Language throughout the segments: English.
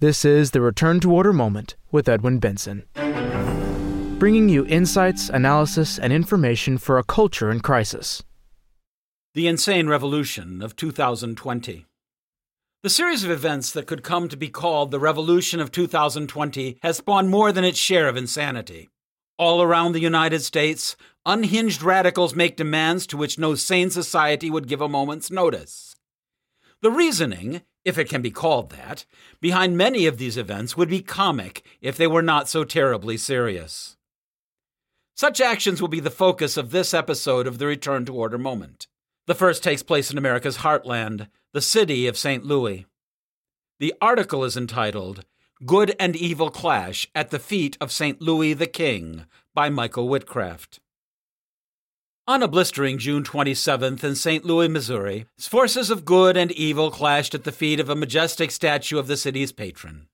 This is the Return to Order Moment with Edwin Benson, bringing you insights, analysis, and information for a culture in crisis. The Insane Revolution of 2020. The series of events that could come to be called the Revolution of 2020 has spawned more than its share of insanity. All around the United States, unhinged radicals make demands to which no sane society would give a moment's notice. The reasoning, if it can be called that, behind many of these events would be comic if they were not so terribly serious. Such actions will be the focus of this episode of the Return to Order moment. The first takes place in America's heartland, the city of St. Louis. The article is entitled Good and Evil Clash at the Feet of St. Louis the King by Michael Whitcraft. On a blistering June 27th in St. Louis, Missouri, forces of good and evil clashed at the feet of a majestic statue of the city's patron.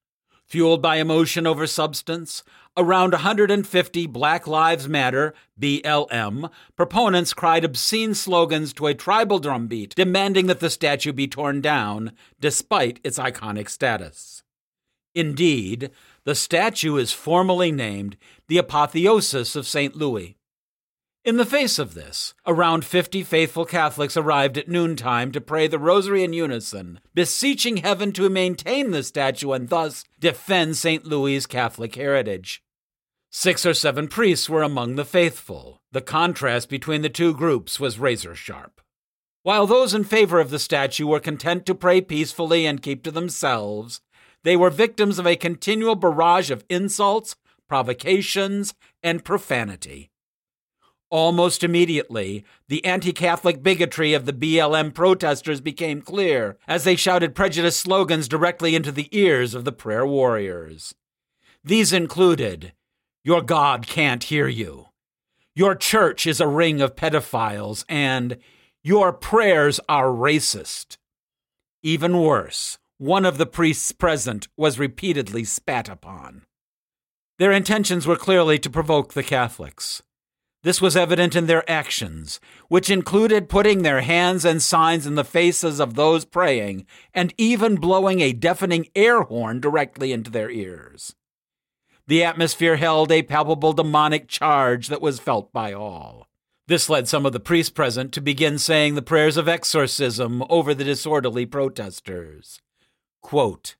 Fueled by emotion over substance, around 150 Black Lives Matter, BLM, proponents cried obscene slogans to a tribal drumbeat demanding that the statue be torn down, despite its iconic status. Indeed, the statue is formally named the Apotheosis of St. Louis. In the face of this, around 50 faithful Catholics arrived at noontime to pray the rosary in unison, beseeching heaven to maintain the statue and thus defend St. Louis' Catholic heritage. Six or seven priests were among the faithful. The contrast between the two groups was razor sharp. While those in favor of the statue were content to pray peacefully and keep to themselves, they were victims of a continual barrage of insults, provocations, and profanity. Almost immediately, the anti Catholic bigotry of the BLM protesters became clear as they shouted prejudiced slogans directly into the ears of the prayer warriors. These included Your God can't hear you, Your church is a ring of pedophiles, and Your prayers are racist. Even worse, one of the priests present was repeatedly spat upon. Their intentions were clearly to provoke the Catholics. This was evident in their actions, which included putting their hands and signs in the faces of those praying, and even blowing a deafening air horn directly into their ears. The atmosphere held a palpable demonic charge that was felt by all. This led some of the priests present to begin saying the prayers of exorcism over the disorderly protesters. Quote,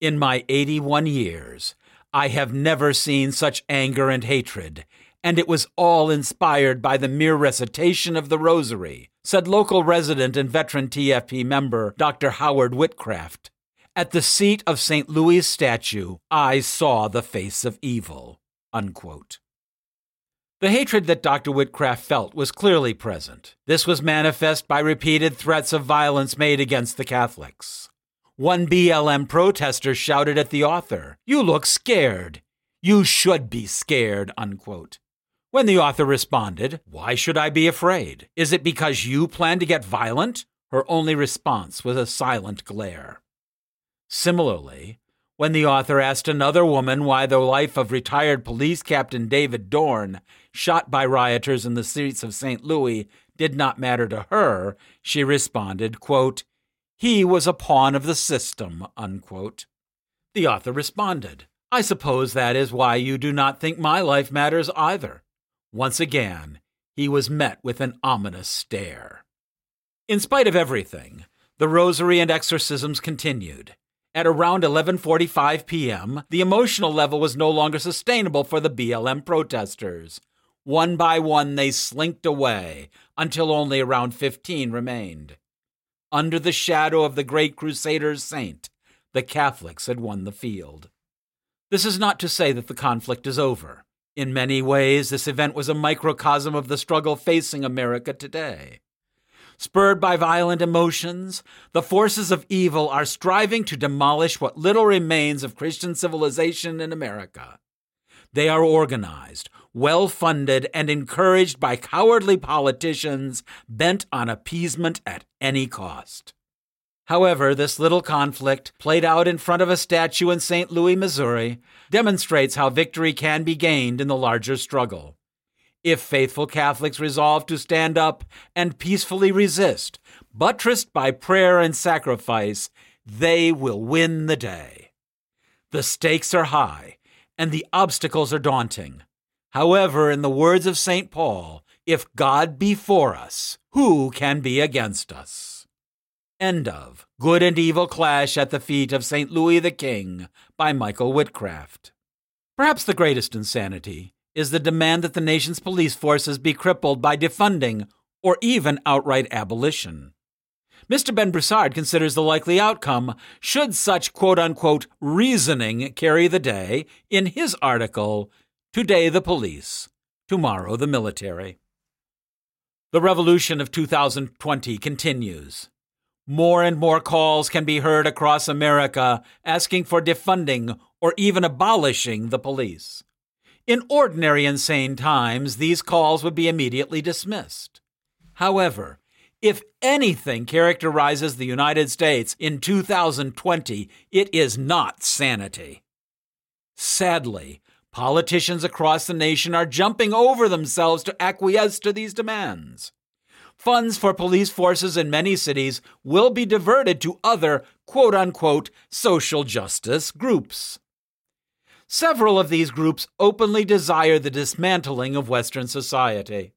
In my 81 years, I have never seen such anger and hatred and it was all inspired by the mere recitation of the rosary, said local resident and veteran TFP member Dr. Howard Whitcraft. At the seat of St. Louis' statue, I saw the face of evil. Unquote. The hatred that Dr. Whitcraft felt was clearly present. This was manifest by repeated threats of violence made against the Catholics. One BLM protester shouted at the author, You look scared. You should be scared. Unquote. When the author responded, Why should I be afraid? Is it because you plan to get violent? Her only response was a silent glare. Similarly, when the author asked another woman why the life of retired police captain David Dorn, shot by rioters in the streets of St. Louis, did not matter to her, she responded, quote, He was a pawn of the system. Unquote. The author responded, I suppose that is why you do not think my life matters either. Once again, he was met with an ominous stare. In spite of everything, the rosary and exorcisms continued. At around 11:45 p.m., the emotional level was no longer sustainable for the BLM protesters. One by one they slinked away until only around 15 remained. Under the shadow of the great crusader's saint, the Catholics had won the field. This is not to say that the conflict is over. In many ways, this event was a microcosm of the struggle facing America today. Spurred by violent emotions, the forces of evil are striving to demolish what little remains of Christian civilization in America. They are organized, well funded, and encouraged by cowardly politicians bent on appeasement at any cost. However, this little conflict, played out in front of a statue in St. Louis, Missouri, demonstrates how victory can be gained in the larger struggle. If faithful Catholics resolve to stand up and peacefully resist, buttressed by prayer and sacrifice, they will win the day. The stakes are high, and the obstacles are daunting. However, in the words of St. Paul, if God be for us, who can be against us? End of Good and Evil Clash at the Feet of St. Louis the King by Michael Whitcraft. Perhaps the greatest insanity is the demand that the nation's police forces be crippled by defunding or even outright abolition. Mr. Ben Broussard considers the likely outcome should such quote unquote reasoning carry the day in his article, Today the Police, Tomorrow the Military. The revolution of 2020 continues. More and more calls can be heard across America asking for defunding or even abolishing the police. In ordinary insane times, these calls would be immediately dismissed. However, if anything characterizes the United States in 2020, it is not sanity. Sadly, politicians across the nation are jumping over themselves to acquiesce to these demands. Funds for police forces in many cities will be diverted to other quote unquote social justice groups. Several of these groups openly desire the dismantling of Western society.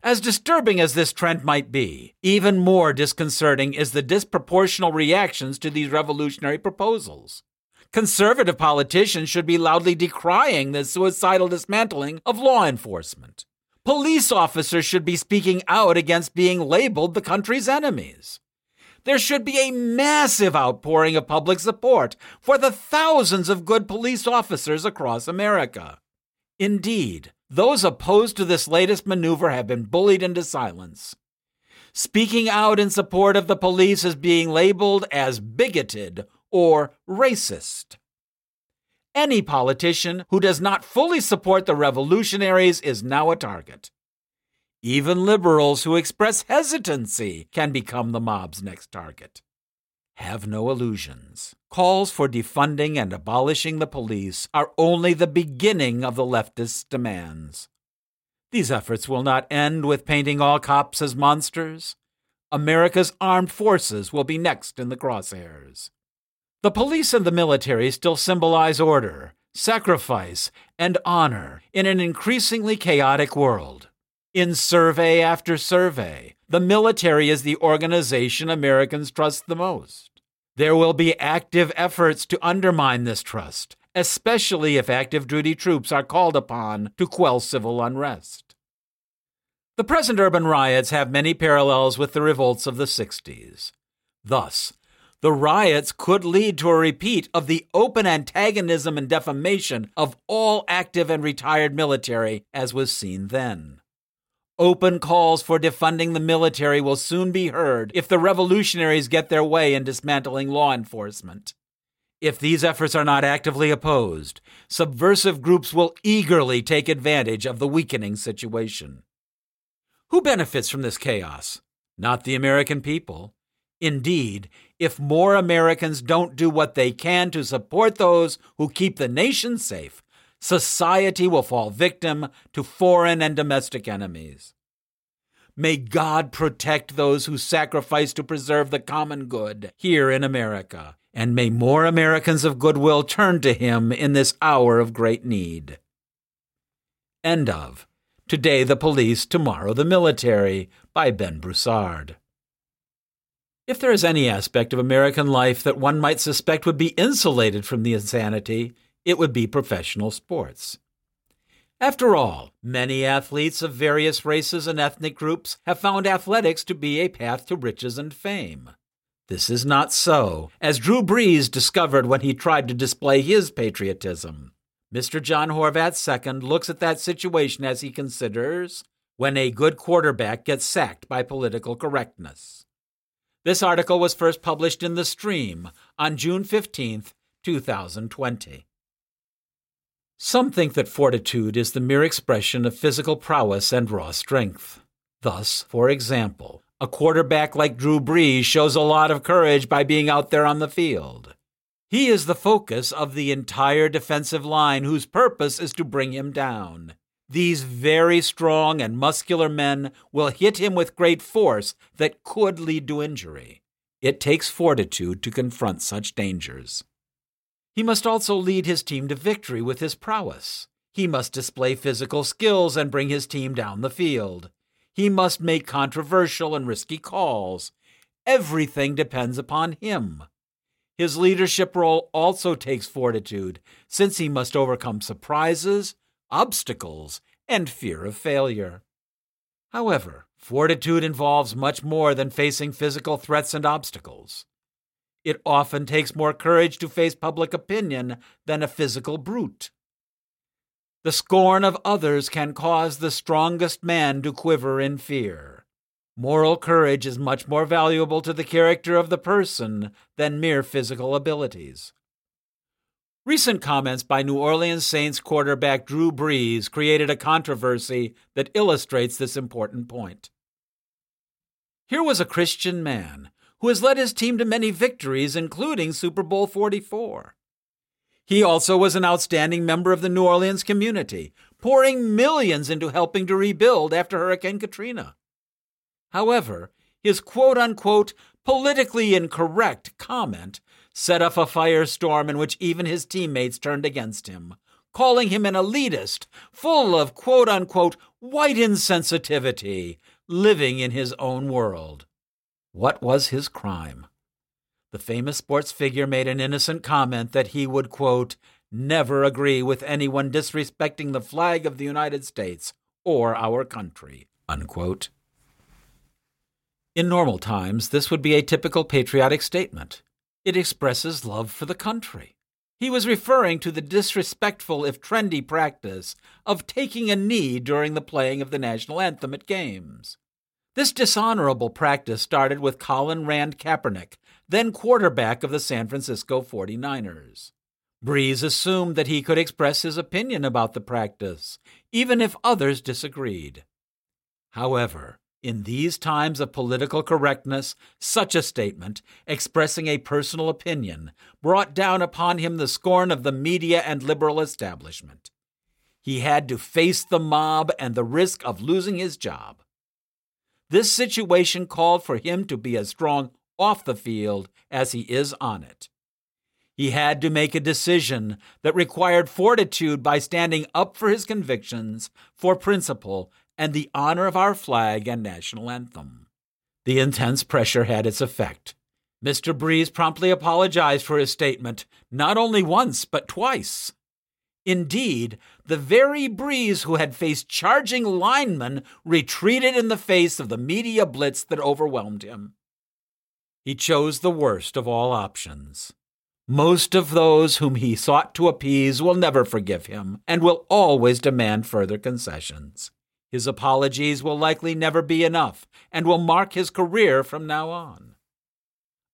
As disturbing as this trend might be, even more disconcerting is the disproportional reactions to these revolutionary proposals. Conservative politicians should be loudly decrying the suicidal dismantling of law enforcement. Police officers should be speaking out against being labeled the country's enemies there should be a massive outpouring of public support for the thousands of good police officers across America. Indeed, those opposed to this latest maneuver have been bullied into silence. Speaking out in support of the police is being labeled as bigoted or racist. Any politician who does not fully support the revolutionaries is now a target. Even liberals who express hesitancy can become the mob's next target. Have no illusions. Calls for defunding and abolishing the police are only the beginning of the leftists' demands. These efforts will not end with painting all cops as monsters. America's armed forces will be next in the crosshairs. The police and the military still symbolize order, sacrifice, and honor in an increasingly chaotic world. In survey after survey, the military is the organization Americans trust the most. There will be active efforts to undermine this trust, especially if active duty troops are called upon to quell civil unrest. The present urban riots have many parallels with the revolts of the 60s. Thus, the riots could lead to a repeat of the open antagonism and defamation of all active and retired military as was seen then. Open calls for defunding the military will soon be heard if the revolutionaries get their way in dismantling law enforcement. If these efforts are not actively opposed, subversive groups will eagerly take advantage of the weakening situation. Who benefits from this chaos? Not the American people. Indeed, if more Americans don't do what they can to support those who keep the nation safe, society will fall victim to foreign and domestic enemies. May God protect those who sacrifice to preserve the common good here in America, and may more Americans of goodwill turn to Him in this hour of great need. End of Today the Police, Tomorrow the Military by Ben Broussard. If there is any aspect of American life that one might suspect would be insulated from the insanity, it would be professional sports. After all, many athletes of various races and ethnic groups have found athletics to be a path to riches and fame. This is not so, as Drew Brees discovered when he tried to display his patriotism. Mr. John Horvat II looks at that situation as he considers when a good quarterback gets sacked by political correctness. This article was first published in The Stream on June 15, 2020. Some think that fortitude is the mere expression of physical prowess and raw strength. Thus, for example, a quarterback like Drew Brees shows a lot of courage by being out there on the field. He is the focus of the entire defensive line whose purpose is to bring him down. These very strong and muscular men will hit him with great force that could lead to injury. It takes fortitude to confront such dangers. He must also lead his team to victory with his prowess. He must display physical skills and bring his team down the field. He must make controversial and risky calls. Everything depends upon him. His leadership role also takes fortitude, since he must overcome surprises, obstacles, and fear of failure. However, fortitude involves much more than facing physical threats and obstacles. It often takes more courage to face public opinion than a physical brute. The scorn of others can cause the strongest man to quiver in fear. Moral courage is much more valuable to the character of the person than mere physical abilities. Recent comments by New Orleans Saints quarterback Drew Brees created a controversy that illustrates this important point. Here was a Christian man who has led his team to many victories, including Super Bowl 44. He also was an outstanding member of the New Orleans community, pouring millions into helping to rebuild after Hurricane Katrina. However, his quote unquote politically incorrect comment set off a firestorm in which even his teammates turned against him, calling him an elitist, full of quote unquote white insensitivity, living in his own world. What was his crime? The famous sports figure made an innocent comment that he would, quote, never agree with anyone disrespecting the flag of the United States or our country, unquote. In normal times, this would be a typical patriotic statement. It expresses love for the country. He was referring to the disrespectful, if trendy, practice of taking a knee during the playing of the national anthem at games. This dishonorable practice started with Colin Rand Kaepernick, then quarterback of the San Francisco 49ers. Brees assumed that he could express his opinion about the practice, even if others disagreed. However, in these times of political correctness, such a statement, expressing a personal opinion, brought down upon him the scorn of the media and liberal establishment. He had to face the mob and the risk of losing his job. This situation called for him to be as strong off the field as he is on it. He had to make a decision that required fortitude by standing up for his convictions, for principle, and the honor of our flag and national anthem. The intense pressure had its effect. Mr. Brees promptly apologized for his statement, not only once, but twice. Indeed, the very Brees who had faced charging linemen retreated in the face of the media blitz that overwhelmed him. He chose the worst of all options. Most of those whom he sought to appease will never forgive him and will always demand further concessions. His apologies will likely never be enough and will mark his career from now on.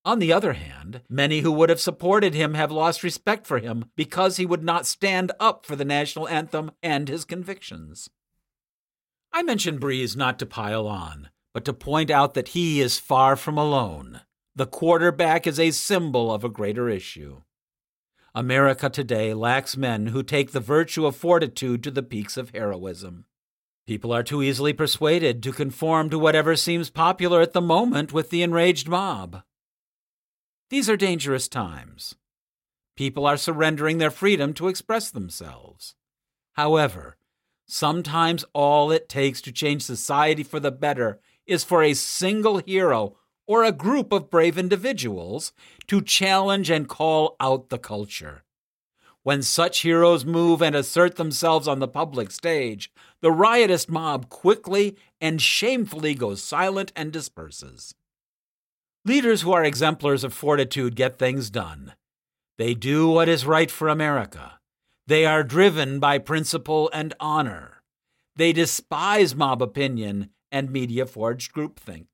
On the other hand, many who would have supported him have lost respect for him because he would not stand up for the national anthem and his convictions. I mention Brees not to pile on, but to point out that he is far from alone. The quarterback is a symbol of a greater issue. America today lacks men who take the virtue of fortitude to the peaks of heroism. People are too easily persuaded to conform to whatever seems popular at the moment with the enraged mob. These are dangerous times. People are surrendering their freedom to express themselves. However, sometimes all it takes to change society for the better is for a single hero or a group of brave individuals to challenge and call out the culture. When such heroes move and assert themselves on the public stage, the riotous mob quickly and shamefully goes silent and disperses. Leaders who are exemplars of fortitude get things done. They do what is right for America. They are driven by principle and honor. They despise mob opinion and media forged groupthink.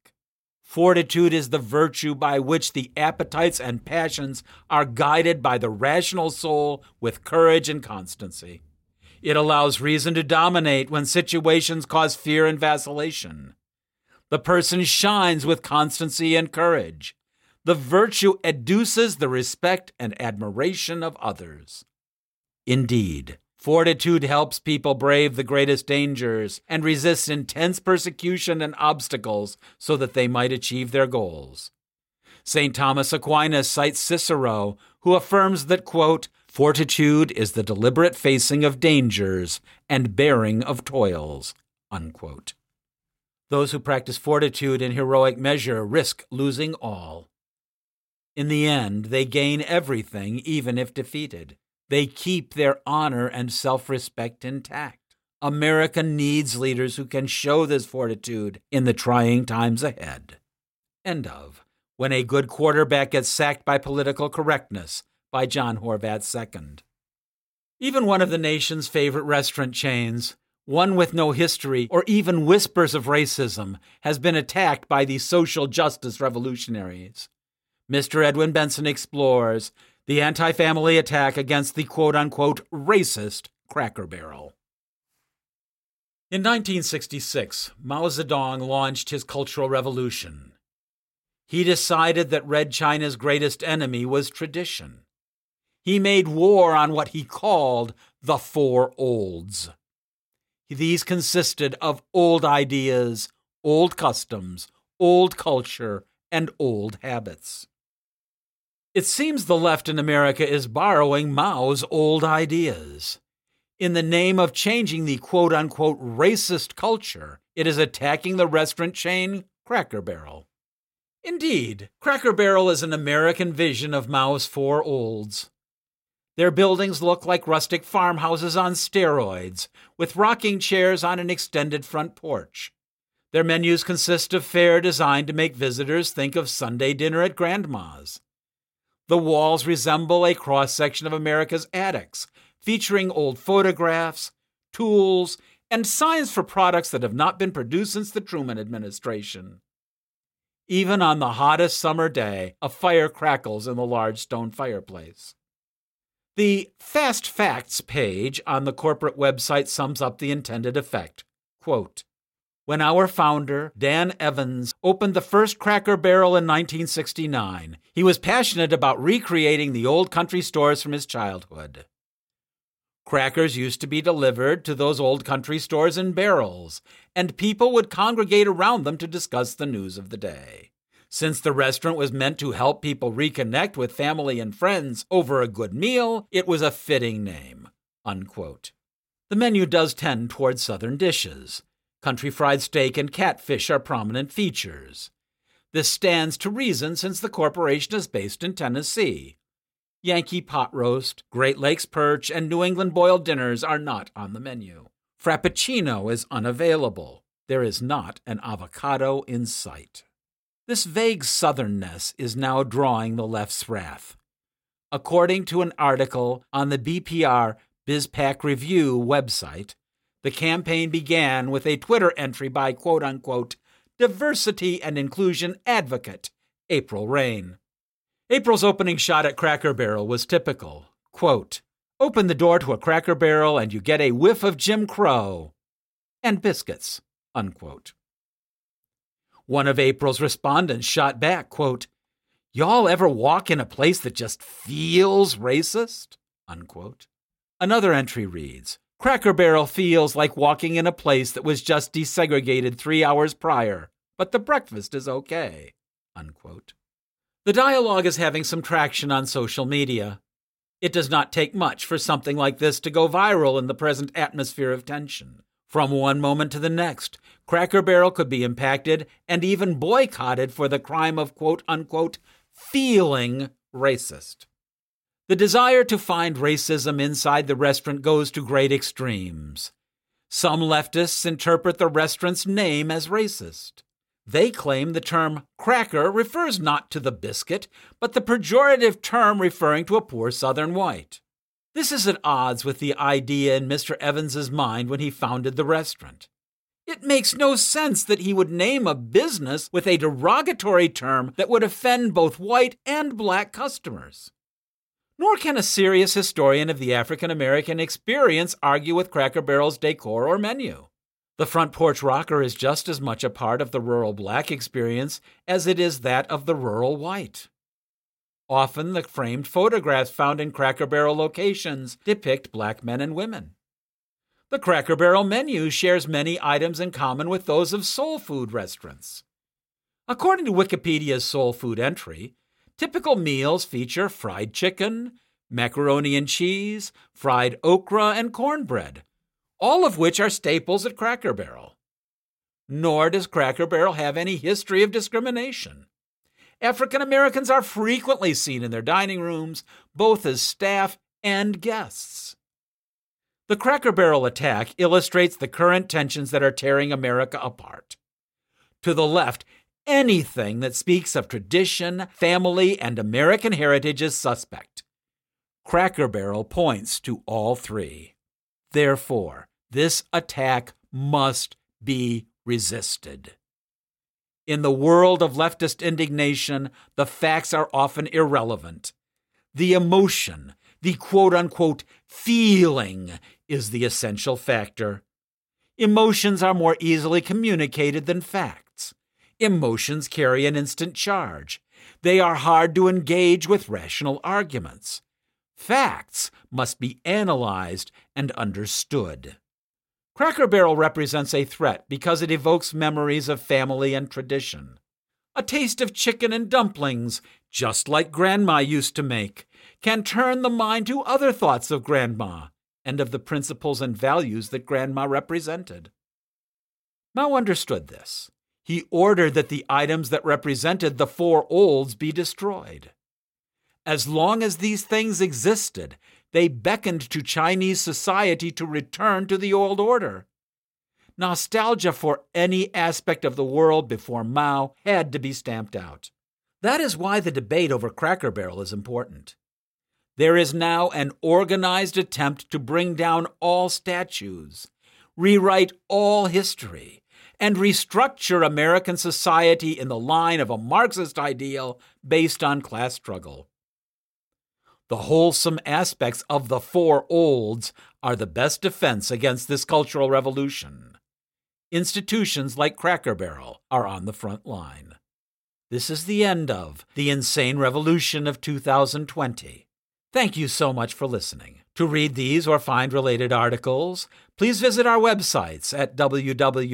Fortitude is the virtue by which the appetites and passions are guided by the rational soul with courage and constancy. It allows reason to dominate when situations cause fear and vacillation. The person shines with constancy and courage. The virtue educes the respect and admiration of others. Indeed, Fortitude helps people brave the greatest dangers and resist intense persecution and obstacles so that they might achieve their goals. St. Thomas Aquinas cites Cicero, who affirms that, quote, Fortitude is the deliberate facing of dangers and bearing of toils. Unquote. Those who practice fortitude in heroic measure risk losing all. In the end, they gain everything, even if defeated. They keep their honor and self respect intact. America needs leaders who can show this fortitude in the trying times ahead. End of. When a good quarterback gets sacked by political correctness by John Horvat II. Even one of the nation's favorite restaurant chains, one with no history or even whispers of racism, has been attacked by these social justice revolutionaries. Mr. Edwin Benson explores the anti family attack against the quote unquote racist Cracker Barrel. In 1966, Mao Zedong launched his Cultural Revolution. He decided that Red China's greatest enemy was tradition. He made war on what he called the Four Olds. These consisted of old ideas, old customs, old culture, and old habits. It seems the left in America is borrowing Mao's old ideas. In the name of changing the quote unquote racist culture, it is attacking the restaurant chain Cracker Barrel. Indeed, Cracker Barrel is an American vision of Mao's four olds. Their buildings look like rustic farmhouses on steroids, with rocking chairs on an extended front porch. Their menus consist of fare designed to make visitors think of Sunday dinner at Grandma's. The walls resemble a cross section of America's attics, featuring old photographs, tools, and signs for products that have not been produced since the Truman administration. Even on the hottest summer day, a fire crackles in the large stone fireplace. The Fast Facts page on the corporate website sums up the intended effect. Quote, when our founder, Dan Evans, opened the first Cracker Barrel in 1969, he was passionate about recreating the old country stores from his childhood. Crackers used to be delivered to those old country stores in barrels, and people would congregate around them to discuss the news of the day. Since the restaurant was meant to help people reconnect with family and friends over a good meal, it was a fitting name. Unquote. The menu does tend towards southern dishes. Country fried steak and catfish are prominent features. This stands to reason since the corporation is based in Tennessee. Yankee pot roast, Great Lakes perch, and New England boiled dinners are not on the menu. Frappuccino is unavailable. There is not an avocado in sight. This vague southernness is now drawing the left's wrath. According to an article on the BPR BizPac Review website, the campaign began with a Twitter entry by quote unquote diversity and inclusion advocate April Reign. April's opening shot at Cracker Barrel was typical. Quote, Open the door to a Cracker Barrel and you get a whiff of Jim Crow and biscuits. Unquote. One of April's respondents shot back, quote, Y'all ever walk in a place that just feels racist? Unquote. Another entry reads Cracker Barrel feels like walking in a place that was just desegregated three hours prior, but the breakfast is okay. Unquote. The dialogue is having some traction on social media. It does not take much for something like this to go viral in the present atmosphere of tension. From one moment to the next, Cracker Barrel could be impacted and even boycotted for the crime of quote unquote feeling racist. The desire to find racism inside the restaurant goes to great extremes. Some leftists interpret the restaurant's name as racist. They claim the term cracker refers not to the biscuit, but the pejorative term referring to a poor Southern white. This is at odds with the idea in Mr. Evans's mind when he founded the restaurant. It makes no sense that he would name a business with a derogatory term that would offend both white and black customers. Nor can a serious historian of the African American experience argue with Cracker Barrel's decor or menu. The front porch rocker is just as much a part of the rural black experience as it is that of the rural white. Often, the framed photographs found in Cracker Barrel locations depict black men and women. The Cracker Barrel menu shares many items in common with those of soul food restaurants. According to Wikipedia's soul food entry, Typical meals feature fried chicken, macaroni and cheese, fried okra, and cornbread, all of which are staples at Cracker Barrel. Nor does Cracker Barrel have any history of discrimination. African Americans are frequently seen in their dining rooms, both as staff and guests. The Cracker Barrel attack illustrates the current tensions that are tearing America apart. To the left, anything that speaks of tradition, family, and American heritage is suspect. Cracker Barrel points to all three. Therefore, this attack must be resisted. In the world of leftist indignation, the facts are often irrelevant. The emotion, the quote unquote feeling, is the essential factor. Emotions are more easily communicated than facts. Emotions carry an instant charge. They are hard to engage with rational arguments. Facts must be analyzed and understood. Cracker Barrel represents a threat because it evokes memories of family and tradition. A taste of chicken and dumplings, just like Grandma used to make, can turn the mind to other thoughts of Grandma and of the principles and values that Grandma represented. Mao understood this. He ordered that the items that represented the four olds be destroyed. As long as these things existed, they beckoned to Chinese society to return to the old order. Nostalgia for any aspect of the world before Mao had to be stamped out. That is why the debate over Cracker Barrel is important. There is now an organized attempt to bring down all statues, rewrite all history, and restructure American society in the line of a Marxist ideal based on class struggle. The wholesome aspects of the four olds are the best defense against this cultural revolution. Institutions like Cracker Barrel are on the front line. This is the end of The Insane Revolution of 2020. Thank you so much for listening. To read these or find related articles, please visit our websites at www.tfp.org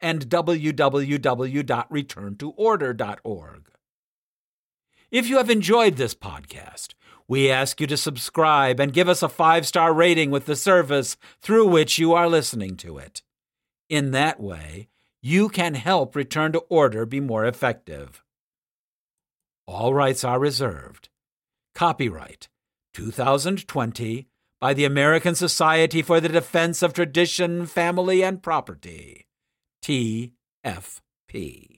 and www.returntoorder.org. If you have enjoyed this podcast, we ask you to subscribe and give us a five star rating with the service through which you are listening to it. In that way, you can help Return to Order be more effective. All rights are reserved. Copyright 2020 by the American Society for the Defense of Tradition, Family, and Property. TFP.